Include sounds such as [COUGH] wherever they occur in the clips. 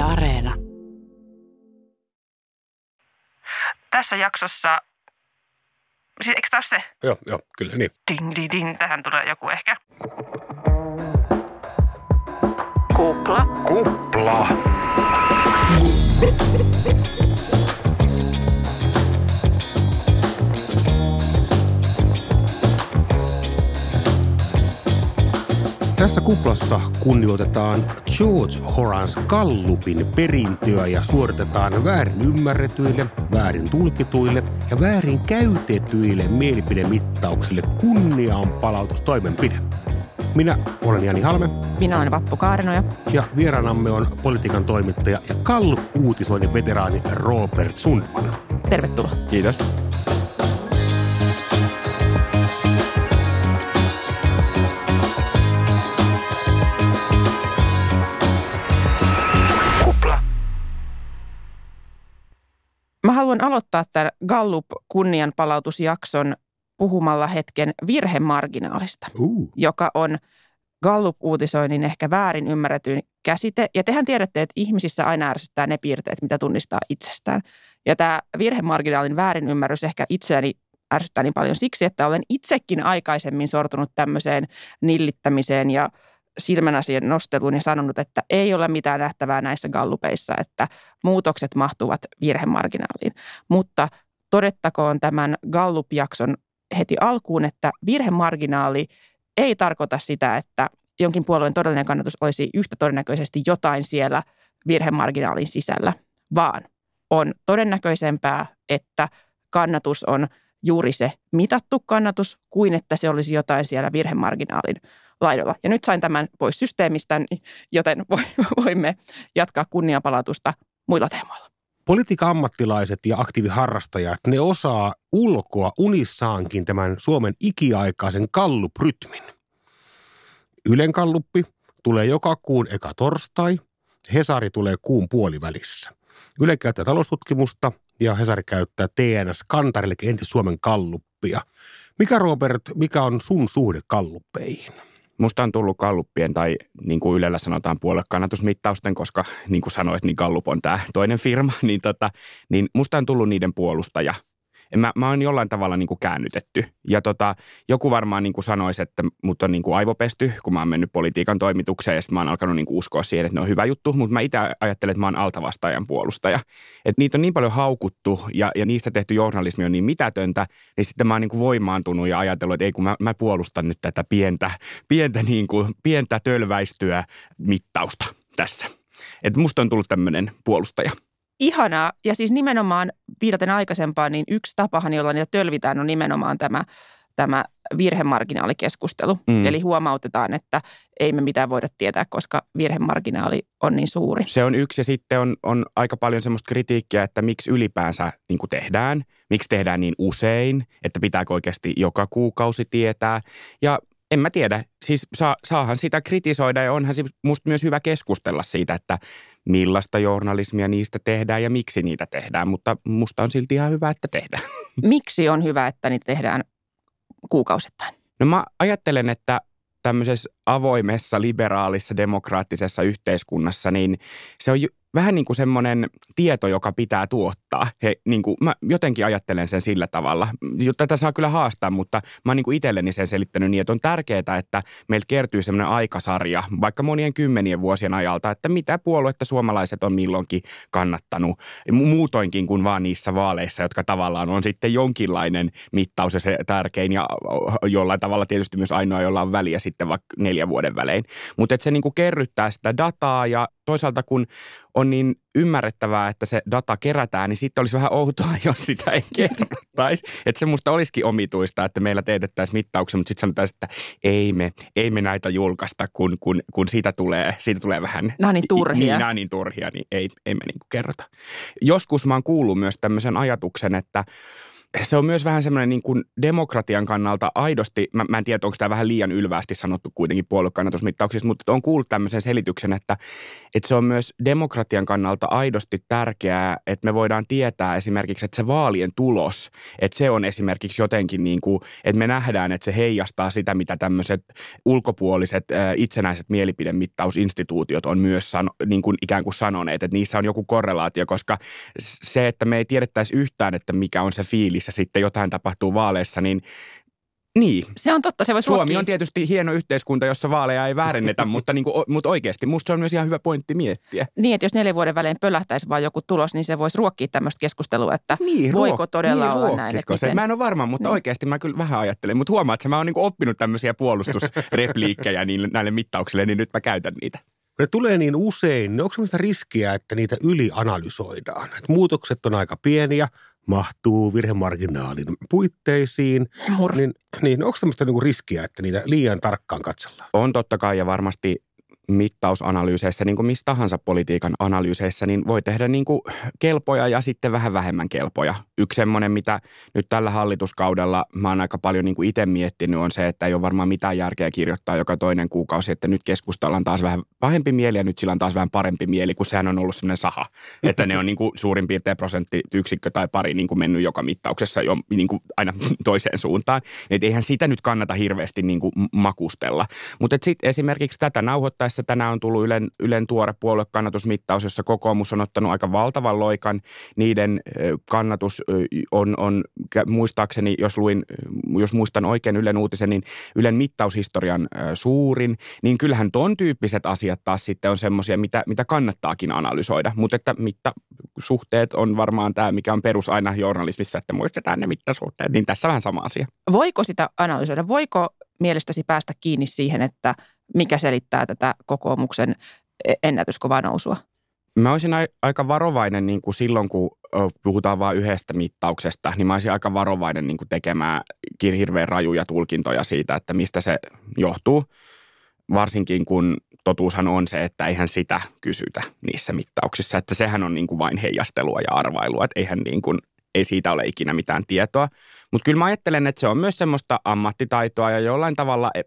Yle Areena. Tässä jaksossa, siis eikö taas se? Joo, joo, kyllä niin. Ding, ding, ding, tähän tulee joku ehkä. Kupla. Kupla. Tässä kuplassa kunnioitetaan George Horace Gallupin perintöä ja suoritetaan väärin ymmärretyille, väärin tulkituille ja väärin käytetyille mielipidemittauksille kunnianpalautustoimenpide. Minä olen Jani Halme Minä olen Vappu Kaarenoja. ja vieraanamme on politiikan toimittaja ja Gallup-uutisoinnin veteraani Robert Sundman. Tervetuloa. Kiitos. Mä haluan aloittaa tämän Gallup kunnianpalautusjakson puhumalla hetken virhemarginaalista, Uh. joka on Gallup-uutisoinnin ehkä väärin ymmärretyin käsite. Ja tehän tiedätte, että ihmisissä aina ärsyttää ne piirteet, mitä tunnistaa itsestään. Ja tämä virhemarginaalin väärinymmärrys ehkä itseäni ärsyttää niin paljon siksi, että olen itsekin aikaisemmin sortunut tämmöiseen nillittämiseen ja silmänäsien nosteluun ja sanonut, että ei ole mitään nähtävää näissä gallupeissa, että muutokset mahtuvat virhemarginaaliin. Mutta todettakoon tämän Gallup-jakson heti alkuun, että virhemarginaali ei tarkoita sitä, että jonkin puolueen todellinen kannatus olisi yhtä todennäköisesti jotain siellä virhemarginaalin sisällä, vaan on todennäköisempää, että kannatus on juuri se mitattu kannatus, kuin että se olisi jotain siellä virhemarginaalin laidolla. Ja nyt sain tämän pois systeemistä, joten [LAUGHS] voimme jatkaa kunnianpalautusta muilla teemoilla. Politiikan ammattilaiset ja aktiiviharrastajat, ne osaa ulkoa unissaankin tämän Suomen ikiaikaisen kalluprytmin. Ylen kalluppi tulee joka kuun eka torstai, Hesari tulee kuun puolivälissä. Yle käyttää taloustutkimusta ja Hesari käyttää TNS Kantar, eli entis Suomen kalluppia. Mikä Robert, mikä on sun suhde kalluppeihin? Musta on tullut Galluppien tai niin kuin Ylellä sanotaan puoluekannatusmittausten, koska niin kuin sanoit, niin Gallup on tämä toinen firma, [LAUGHS] niin, tota, niin musta on tullut niiden puolustaja. Mä, mä oon jollain tavalla niin kuin käännytetty. Ja tota, joku varmaan niin kuin sanoisi, että mut on niin kuin aivopesty, kun mä oon mennyt politiikan toimitukseen ja sitten mä oon alkanut niin kuin uskoa siihen, että ne on hyvä juttu. Mutta mä itse ajattelen, että mä oon altavastaajan puolustaja. Että niitä on niin paljon haukuttu ja, ja niistä tehty journalismi on niin mitätöntä, niin sitten mä oon niin kuin voimaantunut ja ajatellut, että ei kun mä, mä puolustan nyt tätä pientä, pientä, niin kuin, pientä tölväistyä mittausta tässä. Että musta on tullut tämmöinen puolustaja. Ihanaa. Ja siis nimenomaan viitaten aikaisempaan, niin yksi tapahan, jolla niitä tölvitään, on nimenomaan tämä, tämä virhemarginaalikeskustelu. Mm. Eli huomautetaan, että ei me mitään voida tietää, koska virhemarginaali on niin suuri. Se on yksi ja sitten on, on aika paljon semmoista kritiikkiä, että miksi ylipäänsä niin kuin tehdään, miksi tehdään niin usein, että pitääkö oikeasti joka kuukausi tietää. Ja en mä tiedä, siis saa, saahan sitä kritisoida ja onhan se musta myös hyvä keskustella siitä, että millaista journalismia niistä tehdään ja miksi niitä tehdään, mutta musta on silti ihan hyvä, että tehdään. [LAUGHS] Miksi on hyvä, että niitä tehdään kuukausittain? No mä ajattelen, että tämmöisessä avoimessa, liberaalissa, demokraattisessa yhteiskunnassa, niin se on vähän niin kuin semmoinen tieto, joka pitää tuottaa. He, niin kuin, mä jotenkin ajattelen sen sillä tavalla. Tätä saa kyllä haastaa, mutta mä oon niin kuin itselleni sen selittänyt niin, että on tärkeää, että meiltä kertyy semmoinen aikasarja, vaikka monien kymmenien vuosien ajalta, että mitä puoluetta suomalaiset on milloinkin kannattanut. Muutoinkin kuin vaan niissä vaaleissa, jotka tavallaan on sitten jonkinlainen mittaus ja se tärkein ja jollain tavalla tietysti myös ainoa, jolla on väliä sitten vaikka neljän vuoden välein. Mutta että se niin kuin kerryttää sitä dataa ja toisaalta kun on niin ymmärrettävää, että se data kerätään, niin sitten olisi vähän outoa, [LAUGHS] jos sitä ei kerrottaisi. että se musta olisikin omituista, että meillä teetettäisiin mittauksia, mutta sitten sanotaan, että ei me, ei me näitä julkaista, kun, kun, kun siitä, tulee, siitä tulee vähän... Nämä niin turhia. Niin, nämä niin turhia, niin ei, ei me niinku kerrota. Joskus mä oon kuullut myös tämmöisen ajatuksen, että se on myös vähän semmoinen niin kuin demokratian kannalta aidosti, mä, mä en tiedä, onko tämä vähän liian ylvästi sanottu kuitenkin puoluekannatusmittauksissa, mutta on kuullut tämmöisen selityksen, että, että se on myös demokratian kannalta aidosti tärkeää, että me voidaan tietää esimerkiksi, että se vaalien tulos, että se on esimerkiksi jotenkin niin kuin, että me nähdään, että se heijastaa sitä, mitä tämmöiset ulkopuoliset itsenäiset mielipidemittausinstituutiot on myös sano, niin kuin ikään kuin sanoneet, että niissä on joku korrelaatio, koska se, että me ei tiedettäisi yhtään, että mikä on se fiilis ja sitten jotain tapahtuu vaaleissa, niin niin. Se on totta, se voi Suomi ruokkia. on tietysti hieno yhteiskunta, jossa vaaleja ei väärennetä, [LAUGHS] mutta, niin kuin, mutta oikeasti musta on myös ihan hyvä pointti miettiä. Niin, että jos neljän vuoden välein pölähtäisi vaan joku tulos, niin se voisi ruokkia tämmöistä keskustelua, että Niin, voiko ruok- todella niin, olla näin. Että se? miten- Mä en ole varma, mutta Niin. oikeasti mä kyllä vähän ajattelen. Mutta huomaat, että mä oon niin oppinut tämmöisiä puolustusrepliikkejä niille, näille mittauksille, niin nyt mä käytän niitä. Ne tulee niin usein, niin onko sellaista riskiä, että niitä ylianalysoidaan? Että muutokset on aika pieniä, mahtuu virhemarginaalin puitteisiin, niin, niin onko tämmöistä niinku riskiä, että niitä liian tarkkaan katsellaan? On totta kai ja varmasti mittausanalyyseissa, niin kuin missä tahansa politiikan analyyseissä, niin voi tehdä niin kuin kelpoja ja sitten vähän vähemmän kelpoja. Yksi semmoinen, mitä nyt tällä hallituskaudella mä oon aika paljon niin kuin itse miettinyt, on se, että ei ole varmaan mitään järkeä kirjoittaa joka toinen kuukausi, että nyt keskustalla on taas vähän pahempi mieli ja nyt sillä on taas vähän parempi mieli, kun sehän on ollut semmoinen saha, että ne on niin kuin suurin piirtein prosenttiyksikkö tai pari niin kuin mennyt joka mittauksessa jo niin kuin aina [LAUGHS] toiseen suuntaan. Että eihän sitä nyt kannata hirveästi niin kuin makustella. Mutta sitten esimerkiksi tätä nauhoittaessa tänään on tullut Ylen, Ylen tuore puoluekannatusmittaus, jossa kokoomus on ottanut aika valtavan loikan. Niiden kannatus on, on muistaakseni, jos, luin, jos muistan oikein Ylen uutisen, niin Ylen mittaushistorian suurin. Niin kyllähän ton tyyppiset asiat taas sitten on semmoisia, mitä, mitä kannattaakin analysoida. Mutta että mittasuhteet on varmaan tämä, mikä on perus aina journalismissa, että muistetaan ne mittasuhteet. Niin tässä vähän sama asia. Voiko sitä analysoida? Voiko mielestäsi päästä kiinni siihen, että mikä selittää tätä kokoomuksen e- ennätyskovaa nousua? Mä olisin ai- aika varovainen niin kuin silloin, kun puhutaan vain yhdestä mittauksesta, niin mä olisin aika varovainen niin kuin tekemään hirveän rajuja tulkintoja siitä, että mistä se johtuu. Varsinkin kun totuushan on se, että eihän sitä kysytä niissä mittauksissa, että sehän on niin kuin vain heijastelua ja arvailua, että eihän niin kuin, ei siitä ole ikinä mitään tietoa. Mutta kyllä mä ajattelen, että se on myös semmoista ammattitaitoa ja jollain tavalla e,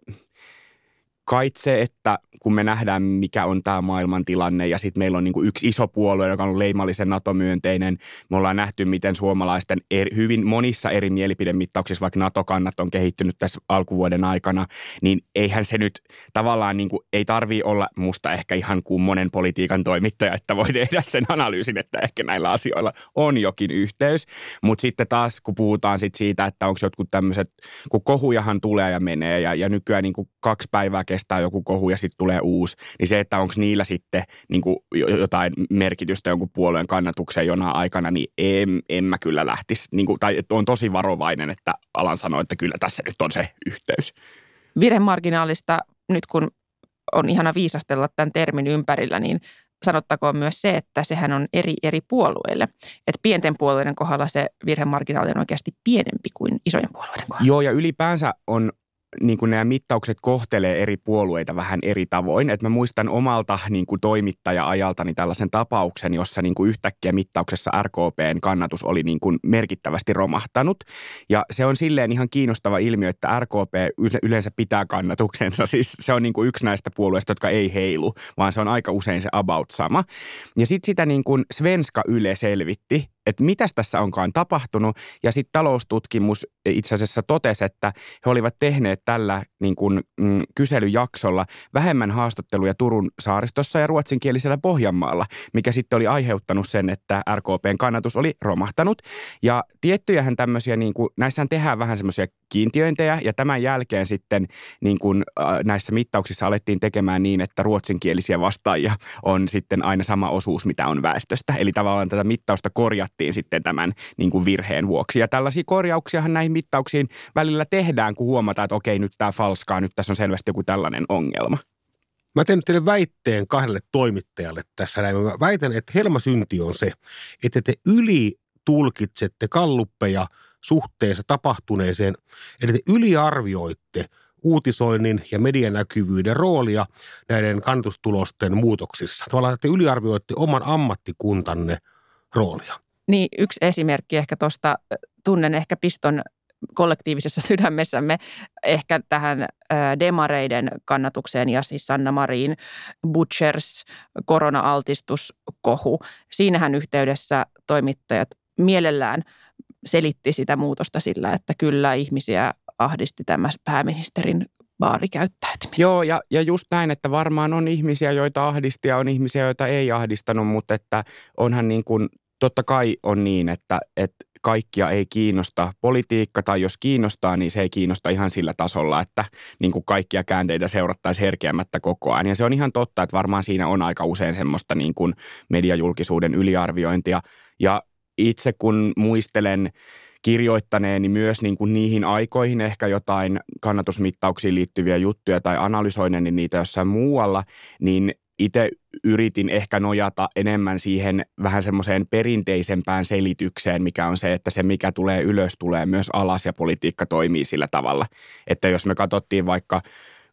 kait se, että kun me nähdään, mikä on tämä maailman tilanne ja sitten meillä on niin kuin yksi iso puolue, joka on leimallisen NATO-myönteinen. Me ollaan nähty, miten suomalaisten eri, hyvin monissa eri mielipidemittauksissa, vaikka NATO-kannat on kehittynyt tässä alkuvuoden aikana, niin eihän se nyt tavallaan niin kuin, ei tarvii olla musta ehkä ihan kummonen politiikan toimittaja, että voi tehdä sen analyysin, että ehkä näillä asioilla on jokin yhteys. Mutta sitten taas, kun puhutaan sit siitä, että onko jotkut tämmöiset, kun kohujahan tulee ja menee ja, ja nykyään niin kuin kaksi päivää kestää joku kohu ja sitten tulee uusi, niin se, että onko niillä sitten niin kuin jo- jotain merkitystä jonkun puolueen kannatukseen jonain aikana, niin en, en mä kyllä lähtisi, niin kuin, tai on tosi varovainen, että alan sanoa, että kyllä tässä nyt on se yhteys. Virhemarginaalista nyt kun on ihana viisastella tämän termin ympärillä, niin sanottakoon myös se, että sehän on eri eri puolueille. Että pienten puolueiden kohdalla se virhemarginaali on oikeasti pienempi kuin isojen puolueiden kohdalla. Joo, ja ylipäänsä on niin kuin nämä mittaukset kohtelee eri puolueita vähän eri tavoin. Et mä muistan omalta niin kuin toimittaja-ajaltani tällaisen tapauksen, jossa niin kuin yhtäkkiä mittauksessa RKPn kannatus oli niin kuin merkittävästi romahtanut. Ja se on silleen ihan kiinnostava ilmiö, että RKP yle- yleensä pitää kannatuksensa. Siis se on niin kuin yksi näistä puolueista, jotka ei heilu, vaan se on aika usein se about sama. Ja sitten sitä niin kuin Svenska Yle selvitti, että mitäs tässä onkaan tapahtunut. Ja sitten taloustutkimus itse asiassa totesi, että he olivat tehneet tällä niin kuin, mm, kyselyjaksolla vähemmän haastatteluja Turun saaristossa ja ruotsinkielisellä Pohjanmaalla, mikä sitten oli aiheuttanut sen, että RKPn kannatus oli romahtanut. Ja tiettyjähän tämmöisiä, niin kuin, näissähän tehdään vähän semmoisia kiintiöintejä ja tämän jälkeen sitten niin kuin, äh, näissä mittauksissa alettiin tekemään niin, että ruotsinkielisiä vastaajia on sitten aina sama osuus, mitä on väestöstä. Eli tavallaan tätä mittausta korjattiin sitten tämän niin kuin virheen vuoksi. Ja tällaisia korjauksiahan näihin mittauksiin välillä tehdään, kun huomataan, että okei, nyt tämä falskaa, nyt tässä on selvästi joku tällainen ongelma. Mä teen teille väitteen kahdelle toimittajalle tässä näin. Mä väitän, että helmasynti on se, että te yli tulkitsette kalluppeja suhteessa tapahtuneeseen, eli te yliarvioitte uutisoinnin ja medianäkyvyyden roolia näiden kannatustulosten muutoksissa. Tavallaan te yliarvioitte oman ammattikuntanne roolia. Niin, yksi esimerkki ehkä tuosta, tunnen ehkä piston kollektiivisessa [LAUGHS] sydämessämme ehkä tähän demareiden kannatukseen ja siis Sanna Marin Butchers korona-altistuskohu. Siinähän yhteydessä toimittajat mielellään selitti sitä muutosta sillä, että kyllä ihmisiä ahdisti tämä pääministerin baarikäyttäytyminen. Joo, ja, ja just näin, että varmaan on ihmisiä, joita ahdisti ja on ihmisiä, joita ei ahdistanut, mutta että onhan niin kuin, totta kai on niin, että, että kaikkia ei kiinnosta politiikka tai jos kiinnostaa, niin se ei kiinnosta ihan sillä tasolla, että niin kuin kaikkia käänteitä seurattaisi herkeämättä koko ajan. Ja se on ihan totta, että varmaan siinä on aika usein semmoista niin kuin mediajulkisuuden yliarviointia. Ja itse kun muistelen kirjoittaneeni myös niin kuin niihin aikoihin ehkä jotain kannatusmittauksiin liittyviä juttuja tai analysoineeni niitä jossain muualla, niin itse yritin ehkä nojata enemmän siihen vähän semmoiseen perinteisempään selitykseen, mikä on se, että se mikä tulee ylös tulee myös alas ja politiikka toimii sillä tavalla. Että jos me katsottiin vaikka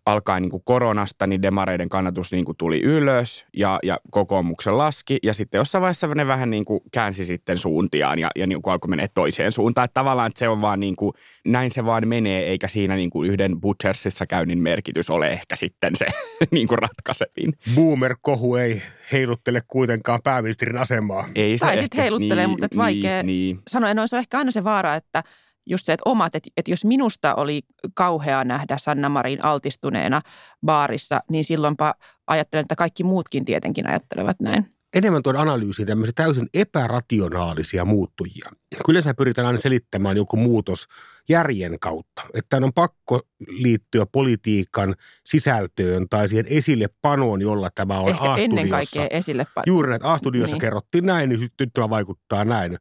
alkaen niin kuin koronasta, niin demareiden kannatus niin kuin tuli ylös ja, ja kokoomuksen laski. Ja sitten jossain vaiheessa ne vähän niin kuin käänsi sitten suuntiaan ja, ja niin kuin alkoi mennä toiseen suuntaan. Että tavallaan että se on vaan niin kuin, näin se vaan menee, eikä siinä niin kuin yhden Butchersissa käynnin merkitys ole ehkä sitten se [LAUGHS] niin kuin ratkaisevin. Boomer-kohu ei heiluttele kuitenkaan pääministerin asemaa. Ei se tai sitten heiluttelee, niin, mutta et vaikea niin, niin. sanoa. No se on ehkä aina se vaara, että – just se, että omat, että, että jos minusta oli kauhea nähdä Sanna Marin altistuneena baarissa, niin silloinpa ajattelen, että kaikki muutkin tietenkin ajattelevat näin. Enemmän tuon analyysiin tämmöisiä täysin epärationaalisia muuttujia. Kyllä sä pyritään aina selittämään joku muutos järjen kautta. Että on pakko liittyä politiikan sisältöön tai siihen esille panoon, jolla tämä on Ehkä A-studiossa. ennen kaikkea esille Juuri näin, A-studiossa niin. kerrottiin näin, niin nyt tämä vaikuttaa näin.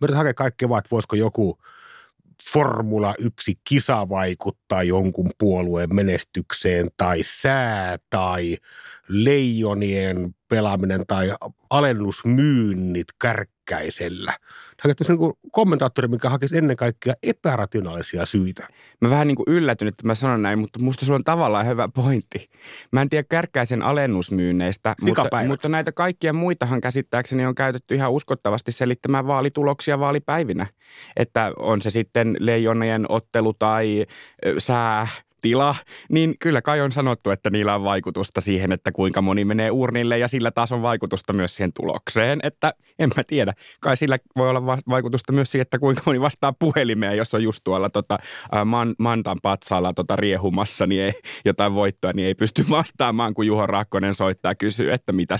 Mä hakea kaikkea vaan, että voisiko joku – Formula 1 kisa vaikuttaa jonkun puolueen menestykseen tai sää tai leijonien pelaaminen tai alennusmyynnit kärkkäisellä. Hän niin kommentaattori, mikä hakisi ennen kaikkea epärationaalisia syitä. Mä vähän niin kuin yllätyn, että mä sanon näin, mutta musta sulla on tavallaan hyvä pointti. Mä en tiedä kärkkäisen alennusmyynneistä, mutta, mutta näitä kaikkia muitahan käsittääkseni on käytetty ihan uskottavasti selittämään vaalituloksia vaalipäivinä. Että on se sitten leijonien ottelu tai sää tila, niin kyllä kai on sanottu, että niillä on vaikutusta siihen, että kuinka moni menee urnille ja sillä taas on vaikutusta myös siihen tulokseen. Että en mä tiedä, kai sillä voi olla vaikutusta myös siihen, että kuinka moni vastaa puhelimeen, jos on just tuolla tota, man, Mantan patsaalla tota, riehumassa niin ei, jotain voittoa, niin ei pysty vastaamaan, kun Juho Rakkonen soittaa ja kysyy, että mitä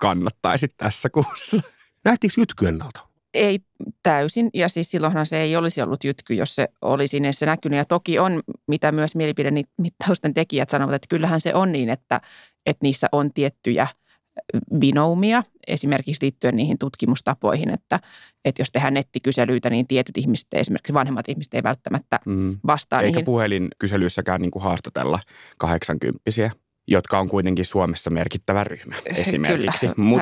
kannattaisi tässä kuussa. Nähtiinkö jytky ennalta? Ei täysin, ja siis silloinhan se ei olisi ollut jytky, jos se olisi se näkynyt. Ja toki on, mitä myös mielipidemittausten tekijät sanovat, että kyllähän se on niin, että, että niissä on tiettyjä vinoumia, esimerkiksi liittyen niihin tutkimustapoihin, että, että jos tehdään nettikyselyitä, niin tietyt ihmiset, esimerkiksi vanhemmat ihmiset ei välttämättä mm. vastaa Eikä niihin. puhelinkyselyssäkään niin kuin haastatella 80 jotka on kuitenkin Suomessa merkittävä ryhmä [LAUGHS] esimerkiksi. Kyllä, Mut,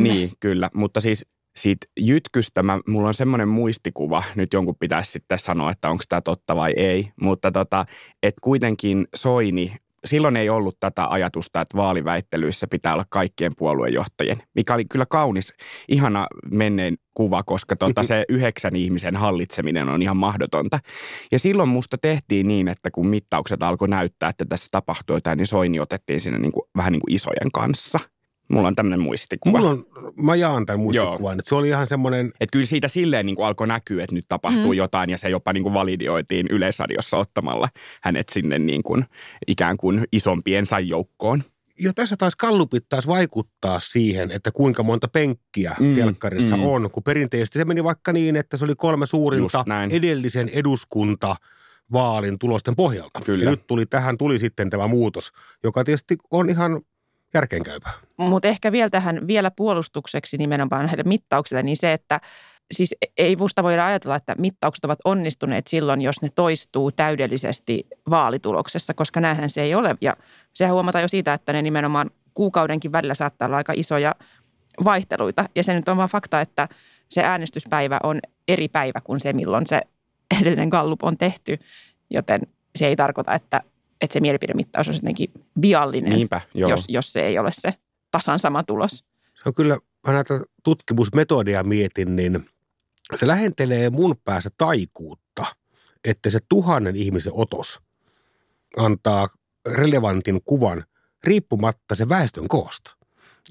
Niin, kyllä. Mutta siis siitä jytkystä mä, mulla on semmoinen muistikuva, nyt jonkun pitäisi sitten sanoa, että onko tämä totta vai ei, mutta tota, että kuitenkin Soini, silloin ei ollut tätä ajatusta, että vaaliväittelyissä pitää olla kaikkien puoluejohtajien, mikä oli kyllä kaunis, ihana menneen kuva, koska tota, se yhdeksän ihmisen hallitseminen on ihan mahdotonta. Ja silloin musta tehtiin niin, että kun mittaukset alkoi näyttää, että tässä tapahtui jotain, niin Soini otettiin sinne niin kuin, vähän niin kuin isojen kanssa – Mulla on tämmöinen muistikuva. Mulla on, mä jaan tämän muistikuvan. Että se oli ihan semmoinen... Että kyllä siitä silleen niin kuin alkoi näkyä, että nyt tapahtuu mm. jotain ja se jopa niin kuin validioitiin Yleisradiossa ottamalla hänet sinne niin kuin ikään kuin isompiensa joukkoon. Ja tässä taas kallupit taas vaikuttaa siihen, että kuinka monta penkkiä mm, telkkarissa mm. on. Kun perinteisesti se meni vaikka niin, että se oli kolme suurinta edellisen eduskunta vaalin tulosten pohjalta. Kyllä. Ja nyt tuli, tähän tuli sitten tämä muutos, joka tietysti on ihan järkeenkäypä. Mutta ehkä vielä tähän vielä puolustukseksi nimenomaan näille mittauksille, niin se, että siis ei musta voida ajatella, että mittaukset ovat onnistuneet silloin, jos ne toistuu täydellisesti vaalituloksessa, koska näinhän se ei ole. Ja sehän huomataan jo siitä, että ne nimenomaan kuukaudenkin välillä saattaa olla aika isoja vaihteluita. Ja se nyt on vaan fakta, että se äänestyspäivä on eri päivä kuin se, milloin se edellinen gallup on tehty. Joten se ei tarkoita, että että se mielipidemittaus on jotenkin viallinen, Niinpä, joo. Jos, jos se ei ole se tasan sama tulos. Se on kyllä mä näitä tutkimusmetodia mietin, niin se lähentelee mun päässä taikuutta, että se tuhannen ihmisen otos antaa relevantin kuvan riippumatta se väestön koosta.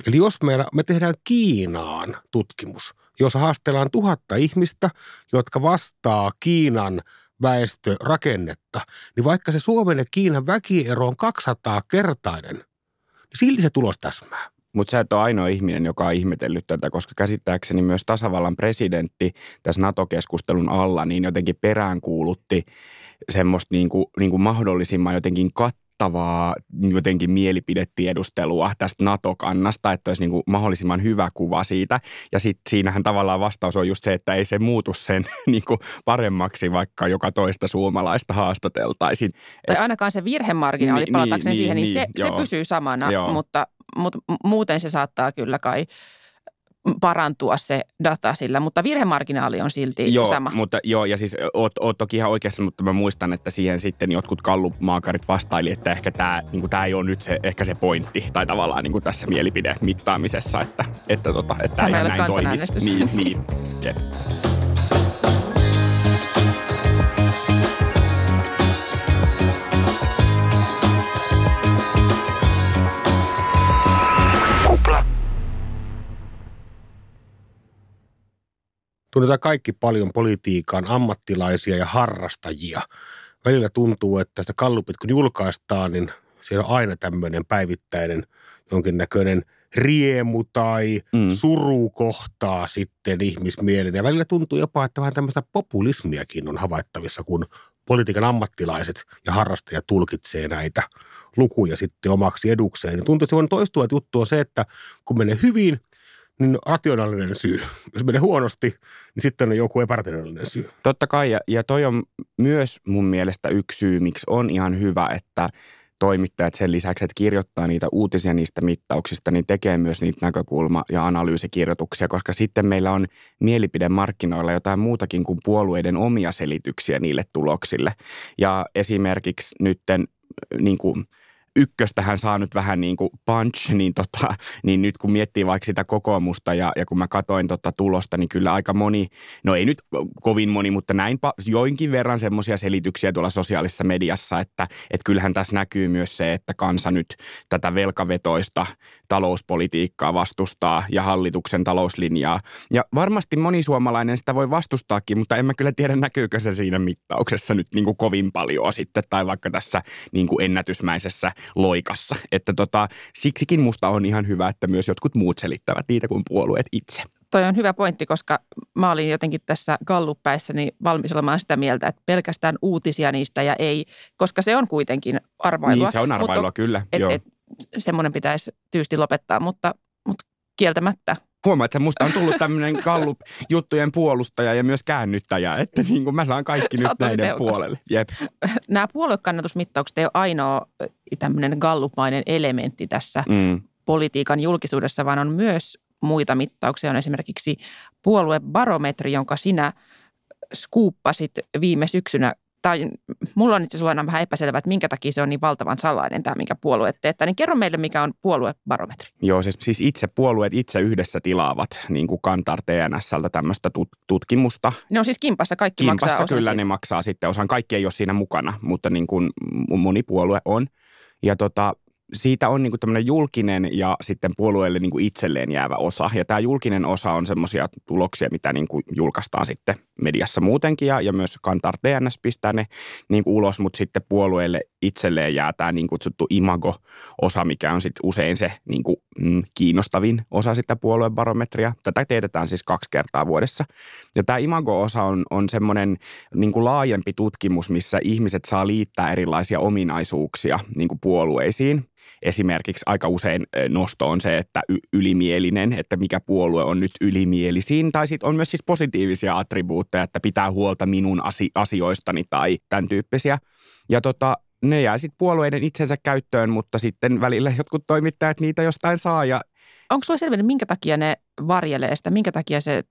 Eli jos meillä, me tehdään Kiinaan tutkimus, jos haastellaan tuhatta ihmistä, jotka vastaa Kiinan väestörakennetta, niin vaikka se Suomen ja Kiinan väkiero on 200 kertainen, niin silti se tulos täsmää. Mutta sä et ole ainoa ihminen, joka on ihmetellyt tätä, koska käsittääkseni myös tasavallan presidentti tässä NATO-keskustelun alla niin jotenkin peräänkuulutti semmoista niin kuin, niin kuin mahdollisimman jotenkin kat kattavaa jotenkin mielipidetiedustelua tästä NATO-kannasta, että olisi niin kuin mahdollisimman hyvä kuva siitä. Ja sitten siinähän tavallaan vastaus on just se, että ei se muutu sen [LAUGHS] niin kuin paremmaksi, vaikka joka toista suomalaista haastateltaisiin. Tai ainakaan se virhemarginaali, niin, palatakseni niin, siihen, niin, niin se, se pysyy samana, mutta, mutta muuten se saattaa kyllä kai parantua se data sillä, mutta virhemarginaali on silti joo, sama. Mutta, joo, ja siis oot, oot toki ihan oikeassa, mutta mä muistan, että siihen sitten jotkut kallumaakarit vastaili, että ehkä tämä niin ei ole nyt se, ehkä se pointti, tai tavallaan niin kuin tässä mielipidemittaamisessa, että, että, tota, että tämä ei näin toimisi. Niin, [LAUGHS] niin. Jep. Tunnetaan kaikki paljon politiikan ammattilaisia ja harrastajia. Välillä tuntuu, että tästä kallupit kun julkaistaan, niin siellä on aina tämmöinen päivittäinen jonkinnäköinen riemu tai mm. suru kohtaa sitten ihmismielen. Ja välillä tuntuu jopa, että vähän tämmöistä populismiakin on havaittavissa, kun politiikan ammattilaiset ja harrastajat tulkitsee näitä lukuja sitten omaksi edukseen. Niin tuntuu, että se on toistua juttu on se, että kun menee hyvin – niin rationaalinen syy. Jos menee huonosti, niin sitten on joku epärationaalinen syy. Totta kai, ja, ja toi on myös mun mielestä yksi syy, miksi on ihan hyvä, että toimittajat sen lisäksi, että kirjoittaa niitä uutisia niistä mittauksista, niin tekee myös niitä näkökulma- ja analyysikirjoituksia, koska sitten meillä on mielipidemarkkinoilla jotain muutakin kuin puolueiden omia selityksiä niille tuloksille. Ja esimerkiksi nytten niin kuin – ykköstähän saa nyt vähän niin kuin punch, [LAUGHS] niin, tota, niin nyt kun miettii vaikka sitä kokoomusta ja, ja kun mä katoin tota tulosta, niin kyllä aika moni, no ei nyt kovin moni, mutta näin joinkin verran semmoisia selityksiä tuolla sosiaalisessa mediassa, että, että kyllähän tässä näkyy myös se, että kansa nyt tätä velkavetoista talouspolitiikkaa vastustaa ja hallituksen talouslinjaa. Ja varmasti moni suomalainen sitä voi vastustaakin, mutta en mä kyllä tiedä näkyykö se siinä mittauksessa nyt niin kuin kovin paljon sitten tai vaikka tässä niin kuin ennätysmäisessä loikassa. Että tota, siksikin musta on ihan hyvä, että myös jotkut muut selittävät niitä kuin puolueet itse. Toi on hyvä pointti, koska mä olin jotenkin tässä galluppäissäni valmis olemaan sitä mieltä, että pelkästään uutisia niistä ja ei, koska se on kuitenkin arvailua. Niin, se on arvailua, mutta, kyllä. Et, joo. Et, semmoinen pitäisi tyysti lopettaa, mutta, mutta kieltämättä Huomaat, että musta on tullut tämmöinen Gallup-juttujen puolustaja ja myös käännyttäjä, että niin kuin mä saan kaikki nyt näiden teokas. puolelle. Jep. Nämä puoluekannatusmittaukset ei ole ainoa tämmöinen Gallup-mainen elementti tässä mm. politiikan julkisuudessa, vaan on myös muita mittauksia. On esimerkiksi puoluebarometri, jonka sinä skuuppasit viime syksynä tai mulla on itse asiassa vähän epäselvää, että minkä takia se on niin valtavan salainen tämä, minkä puolueet teettää. Niin kerro meille, mikä on puoluebarometri. Joo, siis, siis itse puolueet itse yhdessä tilaavat niin kuin Kantar TNSltä tämmöistä tutkimusta. Ne on siis kimpassa, kaikki kimpassa maksaa kyllä siitä. ne maksaa sitten osan. Kaikki ei ole siinä mukana, mutta niin kuin moni puolue on. Ja tota, siitä on niin tämmöinen julkinen ja sitten puolueelle niin itselleen jäävä osa. Ja tämä julkinen osa on semmoisia tuloksia, mitä niin julkaistaan sitten mediassa muutenkin ja, ja myös Kantar TNS pistää ne niin ulos, mutta sitten puolueelle itselleen jää tämä niin kutsuttu imago-osa, mikä on sitten usein se niin kuin, mm, kiinnostavin osa sitä puoluebarometria. Tätä teetetään siis kaksi kertaa vuodessa. Ja tämä imago-osa on, on semmoinen niin laajempi tutkimus, missä ihmiset saa liittää erilaisia ominaisuuksia niin kuin puolueisiin. Esimerkiksi aika usein nosto on se, että ylimielinen, että mikä puolue on nyt ylimielisin. Tai sitten on myös siis positiivisia attribuutteja, että pitää huolta minun asioistani tai tämän tyyppisiä. Ja tota, ne jää sitten puolueiden itsensä käyttöön, mutta sitten välillä jotkut toimittajat niitä jostain saa. Ja... Onko sulla selvinnyt, minkä takia ne varjelee sitä, minkä takia se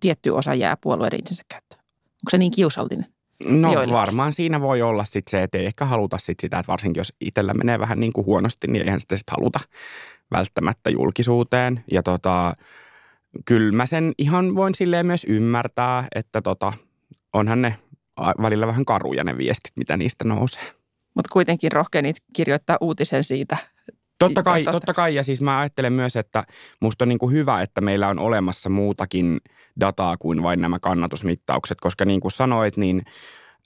tietty osa jää puolueiden itsensä käyttöön? Onko se niin kiusallinen? No joillekin? varmaan siinä voi olla sit se, että ei ehkä haluta sit sitä, että varsinkin jos itsellä menee vähän niin kuin huonosti, niin eihän sitä sitten haluta välttämättä julkisuuteen. Ja tota, kyllä mä sen ihan voin silleen myös ymmärtää, että tota, onhan ne välillä vähän karuja ne viestit, mitä niistä nousee. Mutta kuitenkin rohkenit kirjoittaa uutisen siitä. Totta kai, totta kai, ja siis mä ajattelen myös, että musta on niin kuin hyvä, että meillä on olemassa muutakin dataa kuin vain nämä kannatusmittaukset, koska niin kuin sanoit, niin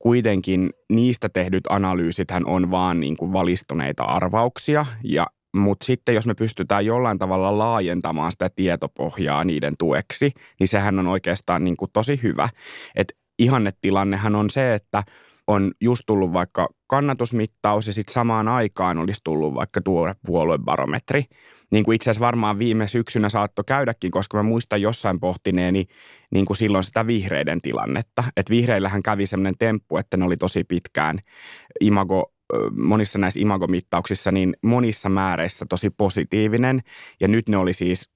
kuitenkin niistä tehdyt analyysithän on vaan niin kuin valistuneita arvauksia, ja mutta sitten jos me pystytään jollain tavalla laajentamaan sitä tietopohjaa niiden tueksi, niin sehän on oikeastaan niin kuin tosi hyvä. Et ihannetilannehan on se, että on just tullut vaikka kannatusmittaus ja sitten samaan aikaan olisi tullut vaikka tuore puoluebarometri. Niin kuin itse asiassa varmaan viime syksynä saattoi käydäkin, koska mä muistan jossain pohtineeni niin kuin silloin sitä vihreiden tilannetta. Että vihreillähän kävi semmoinen temppu, että ne oli tosi pitkään imago monissa näissä imagomittauksissa niin monissa määreissä tosi positiivinen. Ja nyt ne oli siis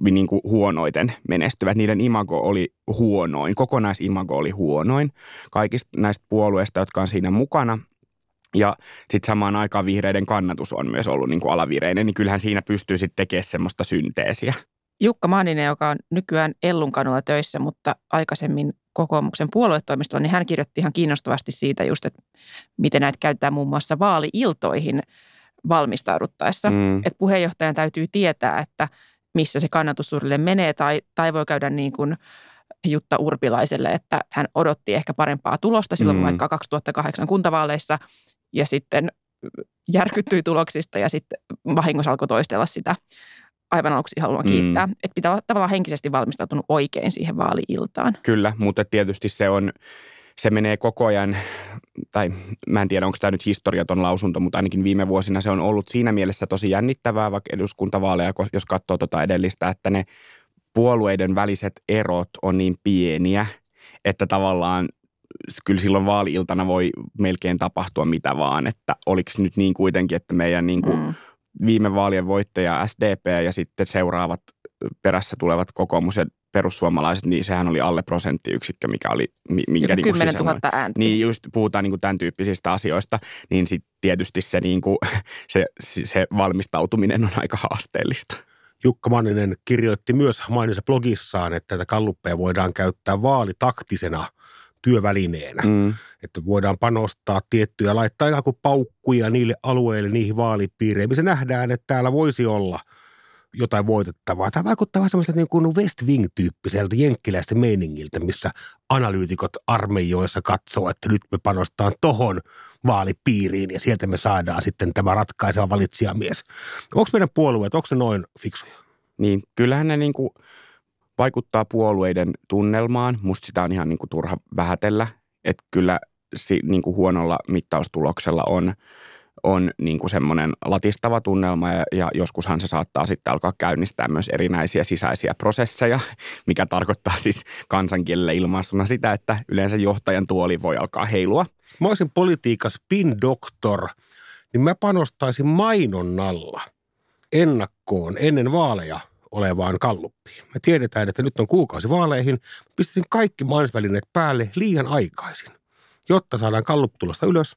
niin kuin huonoiten menestyvät. Niiden imago oli huonoin, kokonaisimago oli huonoin kaikista näistä puolueista, jotka on siinä mukana. Ja sitten samaan aikaan vihreiden kannatus on myös ollut niin kuin alavireinen, niin kyllähän siinä pystyy sitten tekemään semmoista synteesiä. Jukka Maaninen, joka on nykyään Ellun kanulla töissä, mutta aikaisemmin kokoomuksen puoluetoimistolla, niin hän kirjoitti ihan kiinnostavasti siitä just, että miten näitä käytetään muun muassa vaaliiltoihin valmistauduttaessa. Mm. Että puheenjohtajan täytyy tietää, että missä se kannatus menee tai, tai voi käydä niin kuin Jutta Urpilaiselle, että hän odotti ehkä parempaa tulosta silloin mm. vaikka 2008 kuntavaaleissa ja sitten järkyttyi tuloksista ja sitten vahingossa alkoi toistella sitä aivan aluksi haluan kiittää. Mm. Että pitää olla tavallaan henkisesti valmistautunut oikein siihen vaaliiltaan. Kyllä, mutta tietysti se on, se menee koko ajan, tai mä en tiedä onko tämä nyt historiaton lausunto, mutta ainakin viime vuosina se on ollut siinä mielessä tosi jännittävää, vaikka eduskuntavaaleja, jos katsoo tuota edellistä, että ne puolueiden väliset erot on niin pieniä, että tavallaan kyllä silloin vaaliiltana voi melkein tapahtua mitä vaan, että oliko nyt niin kuitenkin, että meidän niin kuin mm. viime vaalien voittaja SDP ja sitten seuraavat perässä tulevat kokoomus ja perussuomalaiset, niin sehän oli alle prosenttiyksikkö, mikä oli... Mikä niin 10 000 ääntä. Niin just puhutaan niin kuin tämän tyyppisistä asioista, niin sitten tietysti se, niin kuin, [LAUGHS] se, se valmistautuminen on aika haasteellista. Jukka Manninen kirjoitti myös mainissa blogissaan, että tätä kalluppeja voidaan käyttää vaalitaktisena – työvälineenä. Mm. Että voidaan panostaa tiettyjä, laittaa ikään kuin paukkuja niille alueille, niihin vaalipiireihin, missä nähdään, että täällä voisi olla jotain voitettavaa. Tämä vaikuttaa vähän semmoista niin kuin West Wing-tyyppiseltä jenkkiläistä meiningiltä, missä analyytikot armeijoissa katsoo, että nyt me panostaan tohon vaalipiiriin ja sieltä me saadaan sitten tämä ratkaiseva valitsijamies. Onko meidän puolueet, onko ne noin fiksuja? Niin, kyllähän ne niin kuin – vaikuttaa puolueiden tunnelmaan. Musta sitä on ihan niin kuin turha vähätellä, että kyllä niin kuin huonolla mittaustuloksella on, on niin kuin semmoinen latistava tunnelma ja, ja joskushan se saattaa sitten alkaa käynnistää myös erinäisiä sisäisiä prosesseja, [LAUGHS] mikä tarkoittaa siis kansankielellä ilmaistuna sitä, että yleensä johtajan tuoli voi alkaa heilua. Mä olisin politiikas pin doktor, niin mä panostaisin mainonnalla ennakkoon ennen vaaleja – olevaan kalluppiin. Me tiedetään, että nyt on kuukausi vaaleihin. Pistäisin kaikki mainosvälineet päälle liian aikaisin, jotta saadaan kalluptulosta ylös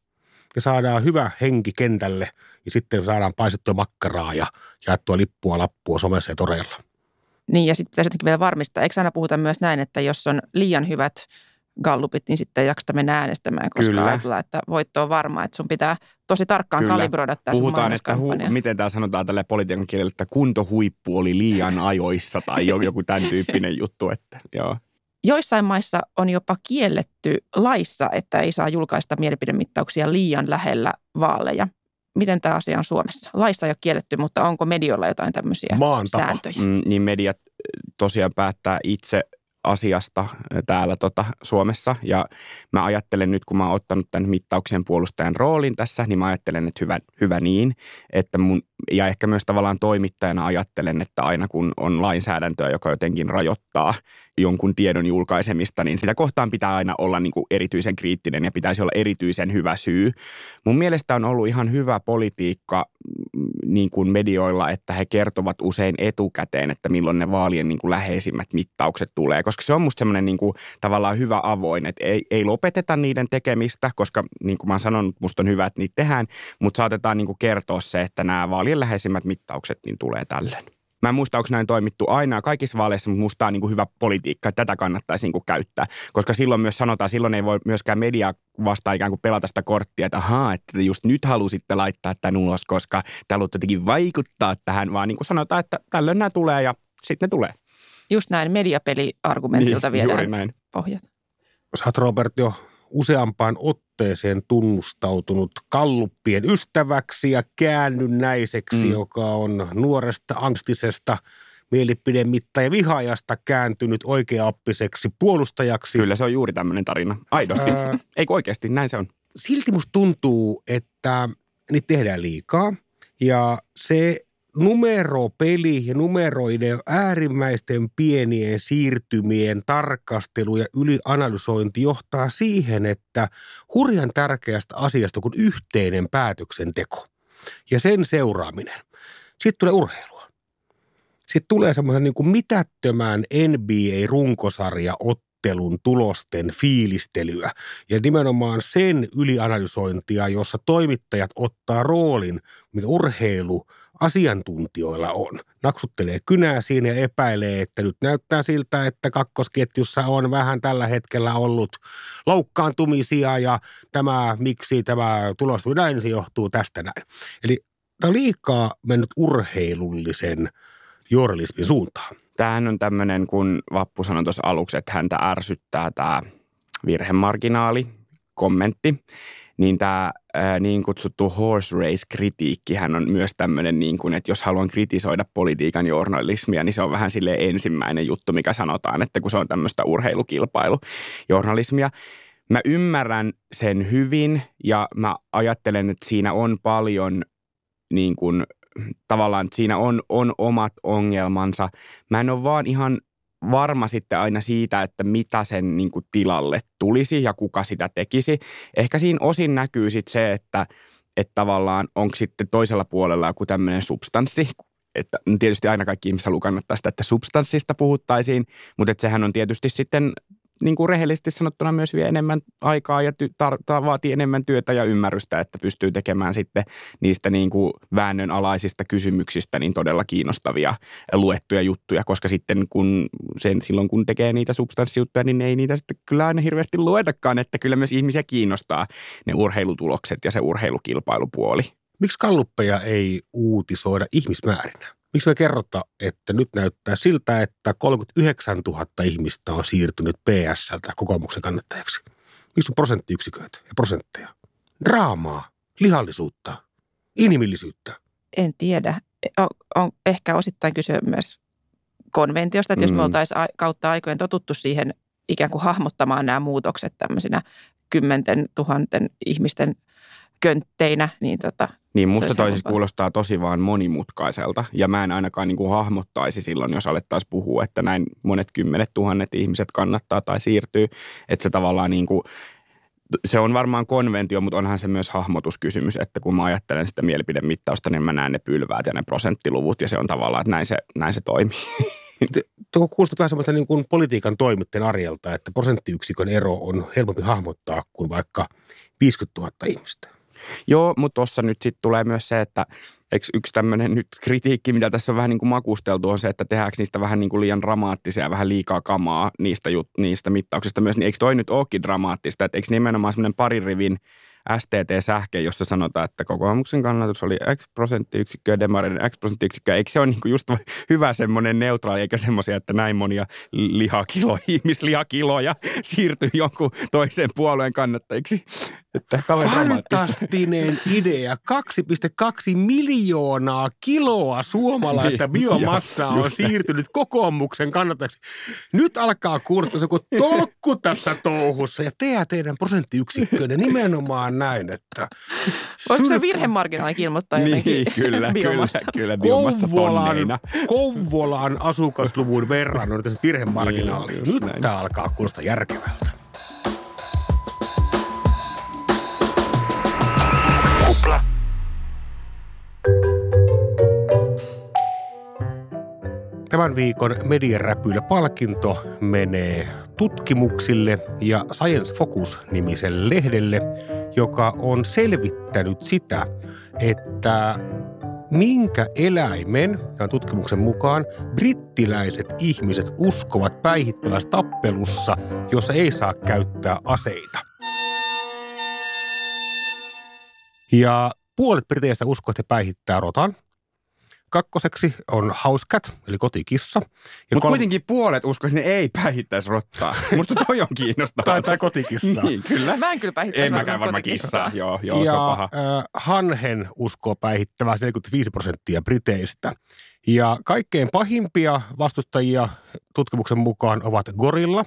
ja saadaan hyvä henki kentälle ja sitten saadaan paistettua makkaraa ja jaettua lippua lappua somessa ja toreilla. Niin ja sitten pitäisi jotenkin vielä varmistaa. Eikö aina puhuta myös näin, että jos on liian hyvät – gallupit, niin sitten ei mennä äänestämään, koska Kyllä. ajatellaan, että voitto on varma. Että sun pitää tosi tarkkaan Kyllä. kalibroida tässä Puhutaan, että hu, miten tämä sanotaan tälle politiikan kielellä, että kuntohuippu oli liian ajoissa tai joku tämän tyyppinen juttu. Että, joo. Joissain maissa on jopa kielletty laissa, että ei saa julkaista mielipidemittauksia liian lähellä vaaleja. Miten tämä asia on Suomessa? Laissa ei ole kielletty, mutta onko medioilla jotain tämmöisiä Maan sääntöjä? Mm, niin mediat tosiaan päättää itse asiasta täällä tota Suomessa. Ja mä ajattelen nyt, kun mä oon ottanut tämän mittauksen puolustajan roolin tässä, niin mä ajattelen, että hyvä, hyvä niin. Että mun, ja ehkä myös tavallaan toimittajana ajattelen, että aina kun on lainsäädäntöä, joka jotenkin rajoittaa jonkun tiedon julkaisemista, niin sitä kohtaan pitää aina olla niin kuin erityisen kriittinen ja pitäisi olla erityisen hyvä syy. Mun mielestä on ollut ihan hyvä politiikka mm, niin kuin medioilla, että he kertovat usein etukäteen, että milloin ne vaalien niin kuin läheisimmät mittaukset tulee, koska se on musta semmoinen niin tavallaan hyvä avoin, että ei, ei lopeteta niiden tekemistä, koska niin kuin mä oon sanonut, musta on hyvä, että niitä tehdään, mutta saatetaan niin kuin kertoa se, että nämä vaalien läheisimmät mittaukset niin tulee tällöin. Mä en muista, onko näin toimittu aina kaikissa vaaleissa, mutta musta on niin kuin hyvä politiikka, että tätä kannattaisi niin kuin käyttää. Koska silloin myös sanotaan, silloin ei voi myöskään media vastaan ikään kuin pelata sitä korttia, että ahaa, että te just nyt halusitte laittaa tämän ulos, koska te haluatte jotenkin vaikuttaa tähän, vaan niin kuin sanotaan, että tällöin nämä tulee ja sitten ne tulee. Just näin mediapeliargumentilta Niin, viedään juuri näin. pohjat. Sä oot Robert jo useampaan otteeseen tunnustautunut kalluppien ystäväksi ja käännynnäiseksi, Mm. mm. joka on nuoresta angstisesta mielipidemitta ja vihaajasta kääntynyt oikeaoppiseksi puolustajaksi. Kyllä se on juuri tämmöinen tarina. Aidosti. Ää, [LAUGHS] Eikö oikeasti, näin se on. silti musta tuntuu, että niitä tehdään liikaa ja se numeropeli ja numeroiden äärimmäisten pienien siirtymien tarkastelu ja ylianalysointi johtaa siihen, että hurjan tärkeästä asiasta kuin yhteinen päätöksenteko ja sen seuraaminen, sitten tulee urheilua. Sitten tulee semmoisen niin kuin mitättömän NBA-runkosarja ottelun tulosten fiilistelyä ja nimenomaan sen ylianalysointia, jossa toimittajat ottaa roolin, mikä urheilu asiantuntijoilla on. Naksuttelee kynää siinä ja epäilee, että nyt näyttää siltä, että kakkosketjussa on vähän tällä hetkellä ollut loukkaantumisia ja tämä, miksi tämä tulos näin, se johtuu tästä näin. Eli tämä on liikaa mennyt urheilullisen journalismin suuntaan. Tämähän on tämmöinen, kun Vappu sanoi tuossa aluksi, että häntä ärsyttää tämä virhemarginaali, kommentti, niin tämä ää, niin kutsuttu horse race-kritiikki hän on myös tämmöinen, niin kuin, että jos haluan kritisoida politiikan journalismia, niin se on vähän sille ensimmäinen juttu, mikä sanotaan, että kun se on tämmöistä urheilukilpailujournalismia. Mä ymmärrän sen hyvin ja mä ajattelen, että siinä on paljon niin kuin, tavallaan, että siinä on, on omat ongelmansa. Mä en ole vaan ihan varma sitten aina siitä, että mitä sen niin kuin tilalle tulisi ja kuka sitä tekisi. Ehkä siinä osin näkyy sitten se, että, että tavallaan onko sitten toisella puolella joku tämmöinen substanssi, että tietysti aina kaikki ihmiset haluaa kannattaa sitä, että substanssista puhuttaisiin, mutta että sehän on tietysti sitten niin kuin rehellisesti sanottuna myös vie enemmän aikaa ja ty- tar- vaatii enemmän työtä ja ymmärrystä, että pystyy tekemään sitten niistä niin kuin väännön alaisista kysymyksistä niin todella kiinnostavia luettuja juttuja, koska sitten kun sen, silloin kun tekee niitä substanssijuttuja, niin ei niitä sitten kyllä aina hirveästi luetakaan, että kyllä myös ihmisiä kiinnostaa ne urheilutulokset ja se urheilukilpailupuoli. Miksi kalluppeja ei uutisoida ihmismäärinä? Miksi me kerrota, että nyt näyttää siltä, että 39 000 ihmistä on siirtynyt PSltä kokoomuksen kannattajaksi? Miksi on prosenttiyksiköitä ja prosentteja? Draamaa, lihallisuutta, inhimillisyyttä. En tiedä. On, on ehkä osittain kyse myös konventiosta, että jos me Mm. oltaisiin kautta aikojen totuttu siihen ikään kuin hahmottamaan nämä muutokset tämmöisinä kymmenten tuhanten ihmisten köntteinä, niin tota, Niin musta toi siis kuulostaa tosi vaan monimutkaiselta ja mä en ainakaan niin kuin hahmottaisi silloin, jos alettaisiin puhua, että näin monet kymmenet tuhannet ihmiset kannattaa tai siirtyy. Että se tavallaan niin kuin, se on varmaan konventio, mutta onhan se myös hahmotuskysymys, että kun mä ajattelen sitä mielipidemittausta, niin mä näen ne pylväät ja ne prosenttiluvut ja se on tavallaan, että näin se, näin se toimii. [LAUGHS] Tuo kuulostaa vähän semmoista niin kuin politiikan toimittajan arjelta, että prosenttiyksikön ero on helpompi hahmottaa kuin vaikka 50 000 ihmistä. Joo, mutta tuossa nyt sitten tulee myös se, että eikö yksi tämmöinen nyt kritiikki, mitä tässä on vähän niin kuin makusteltu, on se, että tehdäänkö niistä vähän niin kuin liian dramaattisia ja vähän liikaa kamaa niistä, jut, niistä mittauksista myös. Niin eikö toi nyt olekin dramaattista, että eikö nimenomaan semmoinen parin rivin STT-sähke, jossa sanotaan, että kokoomuksen kannatus oli X prosenttiyksikköä demareiden X prosenttiyksikköä. Eikö se ole niin kuin just hyvä semmoinen neutraali, eikä semmoisia, että näin monia lihakiloja, ihmislihakiloja siirtyy jonkun toisen puolueen kannattajiksi. Että kauhean dramaattista. Fantastinen idea. 2,2 miljoonaa kiloa suomalaista Niin, biomassaa on siirtynyt kokoomuksen kannattajaksi. Nyt alkaa kuulostaa joku tolkku tässä touhussa ja te teidän prosenttiyksikköönne nimenomaan näin, että voiko se virhemarginaalikin ilmoittaa jotenkin Niin, kyllä, kyllä, biomassa? kyllä, biomassa Kouvolan. Kouvolan asukasluvun verran on tässä virhemarginaali. Niin, Nyt tämä alkaa kuulostaa järkevältä. Tämän viikon Mediaräpylä palkinto menee tutkimuksille ja Science Focus-nimiselle lehdelle, joka on selvittänyt sitä, että minkä eläimen, tämän tutkimuksen mukaan, brittiläiset ihmiset uskovat päihittävässä tappelussa, jossa ei saa käyttää aseita. Ja puolet briteistä uskoo, että he päihittää rotan. Kakkoseksi on house cat, eli kotikissa. Mutta kol- kuitenkin puolet uskoo, että ne ei päihittäisi rottaa. [LAUGHS] Musta toi on kiinnostavaa. tai, tai kotikissa. niin, kyllä. Mä en kyllä päihittäisi En mäkään varmaan kissaa. Joo, joo, ja, se on paha. Äh, hanhen uskoo päihittävää 45 prosenttia briteistä. Ja kaikkein pahimpia vastustajia tutkimuksen mukaan ovat gorilla,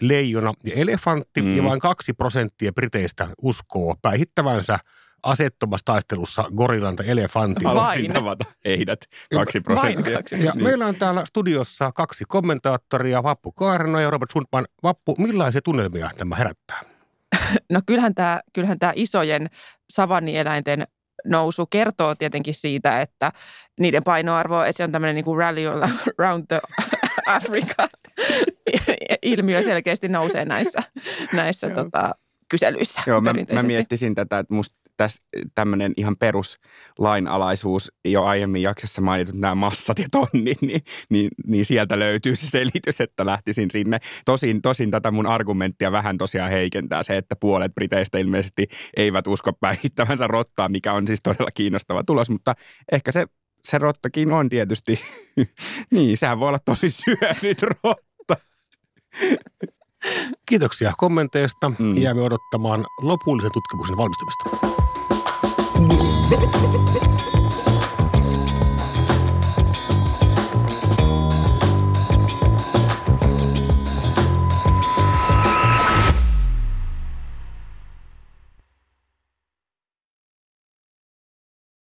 leijona ja elefantti. Mm. Ja vain kaksi prosenttia briteistä uskoo päihittävänsä asettomassa taistelussa gorillan tai elefantin. Haluaisin tavata heidät, kaksi prosenttia. Ja niin. meillä on täällä studiossa kaksi kommentaattoria, Vappu Kaarno ja Robert Sundman. Vappu, millaisia tunnelmia tämä herättää? [LAUGHS] No kyllähän tämä, kyllähän tämä isojen savannieläinten nousu kertoo tietenkin siitä, että niiden painoarvo, että se on tämmöinen niin kuin rally [LAUGHS] around the Africa [LAUGHS] ilmiö selkeästi nousee näissä, näissä tota, kyselyissä. Joo, mä, mä miettisin tätä, että musta tässä tämmöinen ihan peruslainalaisuus, jo aiemmin jaksossa mainitut nämä massat ja tonnit, niin, niin, niin sieltä löytyy se selitys, että lähtisin sinne. Tosin, tosin tätä mun argumenttia vähän tosiaan heikentää se, että puolet Briteistä ilmeisesti eivät usko päihittävänsä rottaa, mikä on siis todella kiinnostava tulos, mutta ehkä se, se rottakin on tietysti, [LAUGHS] niin sehän voi olla tosi syönyt rotta. Kiitoksia kommenteista. Mm. Jäämme odottamaan lopullisen tutkimuksen valmistumista. Thank you.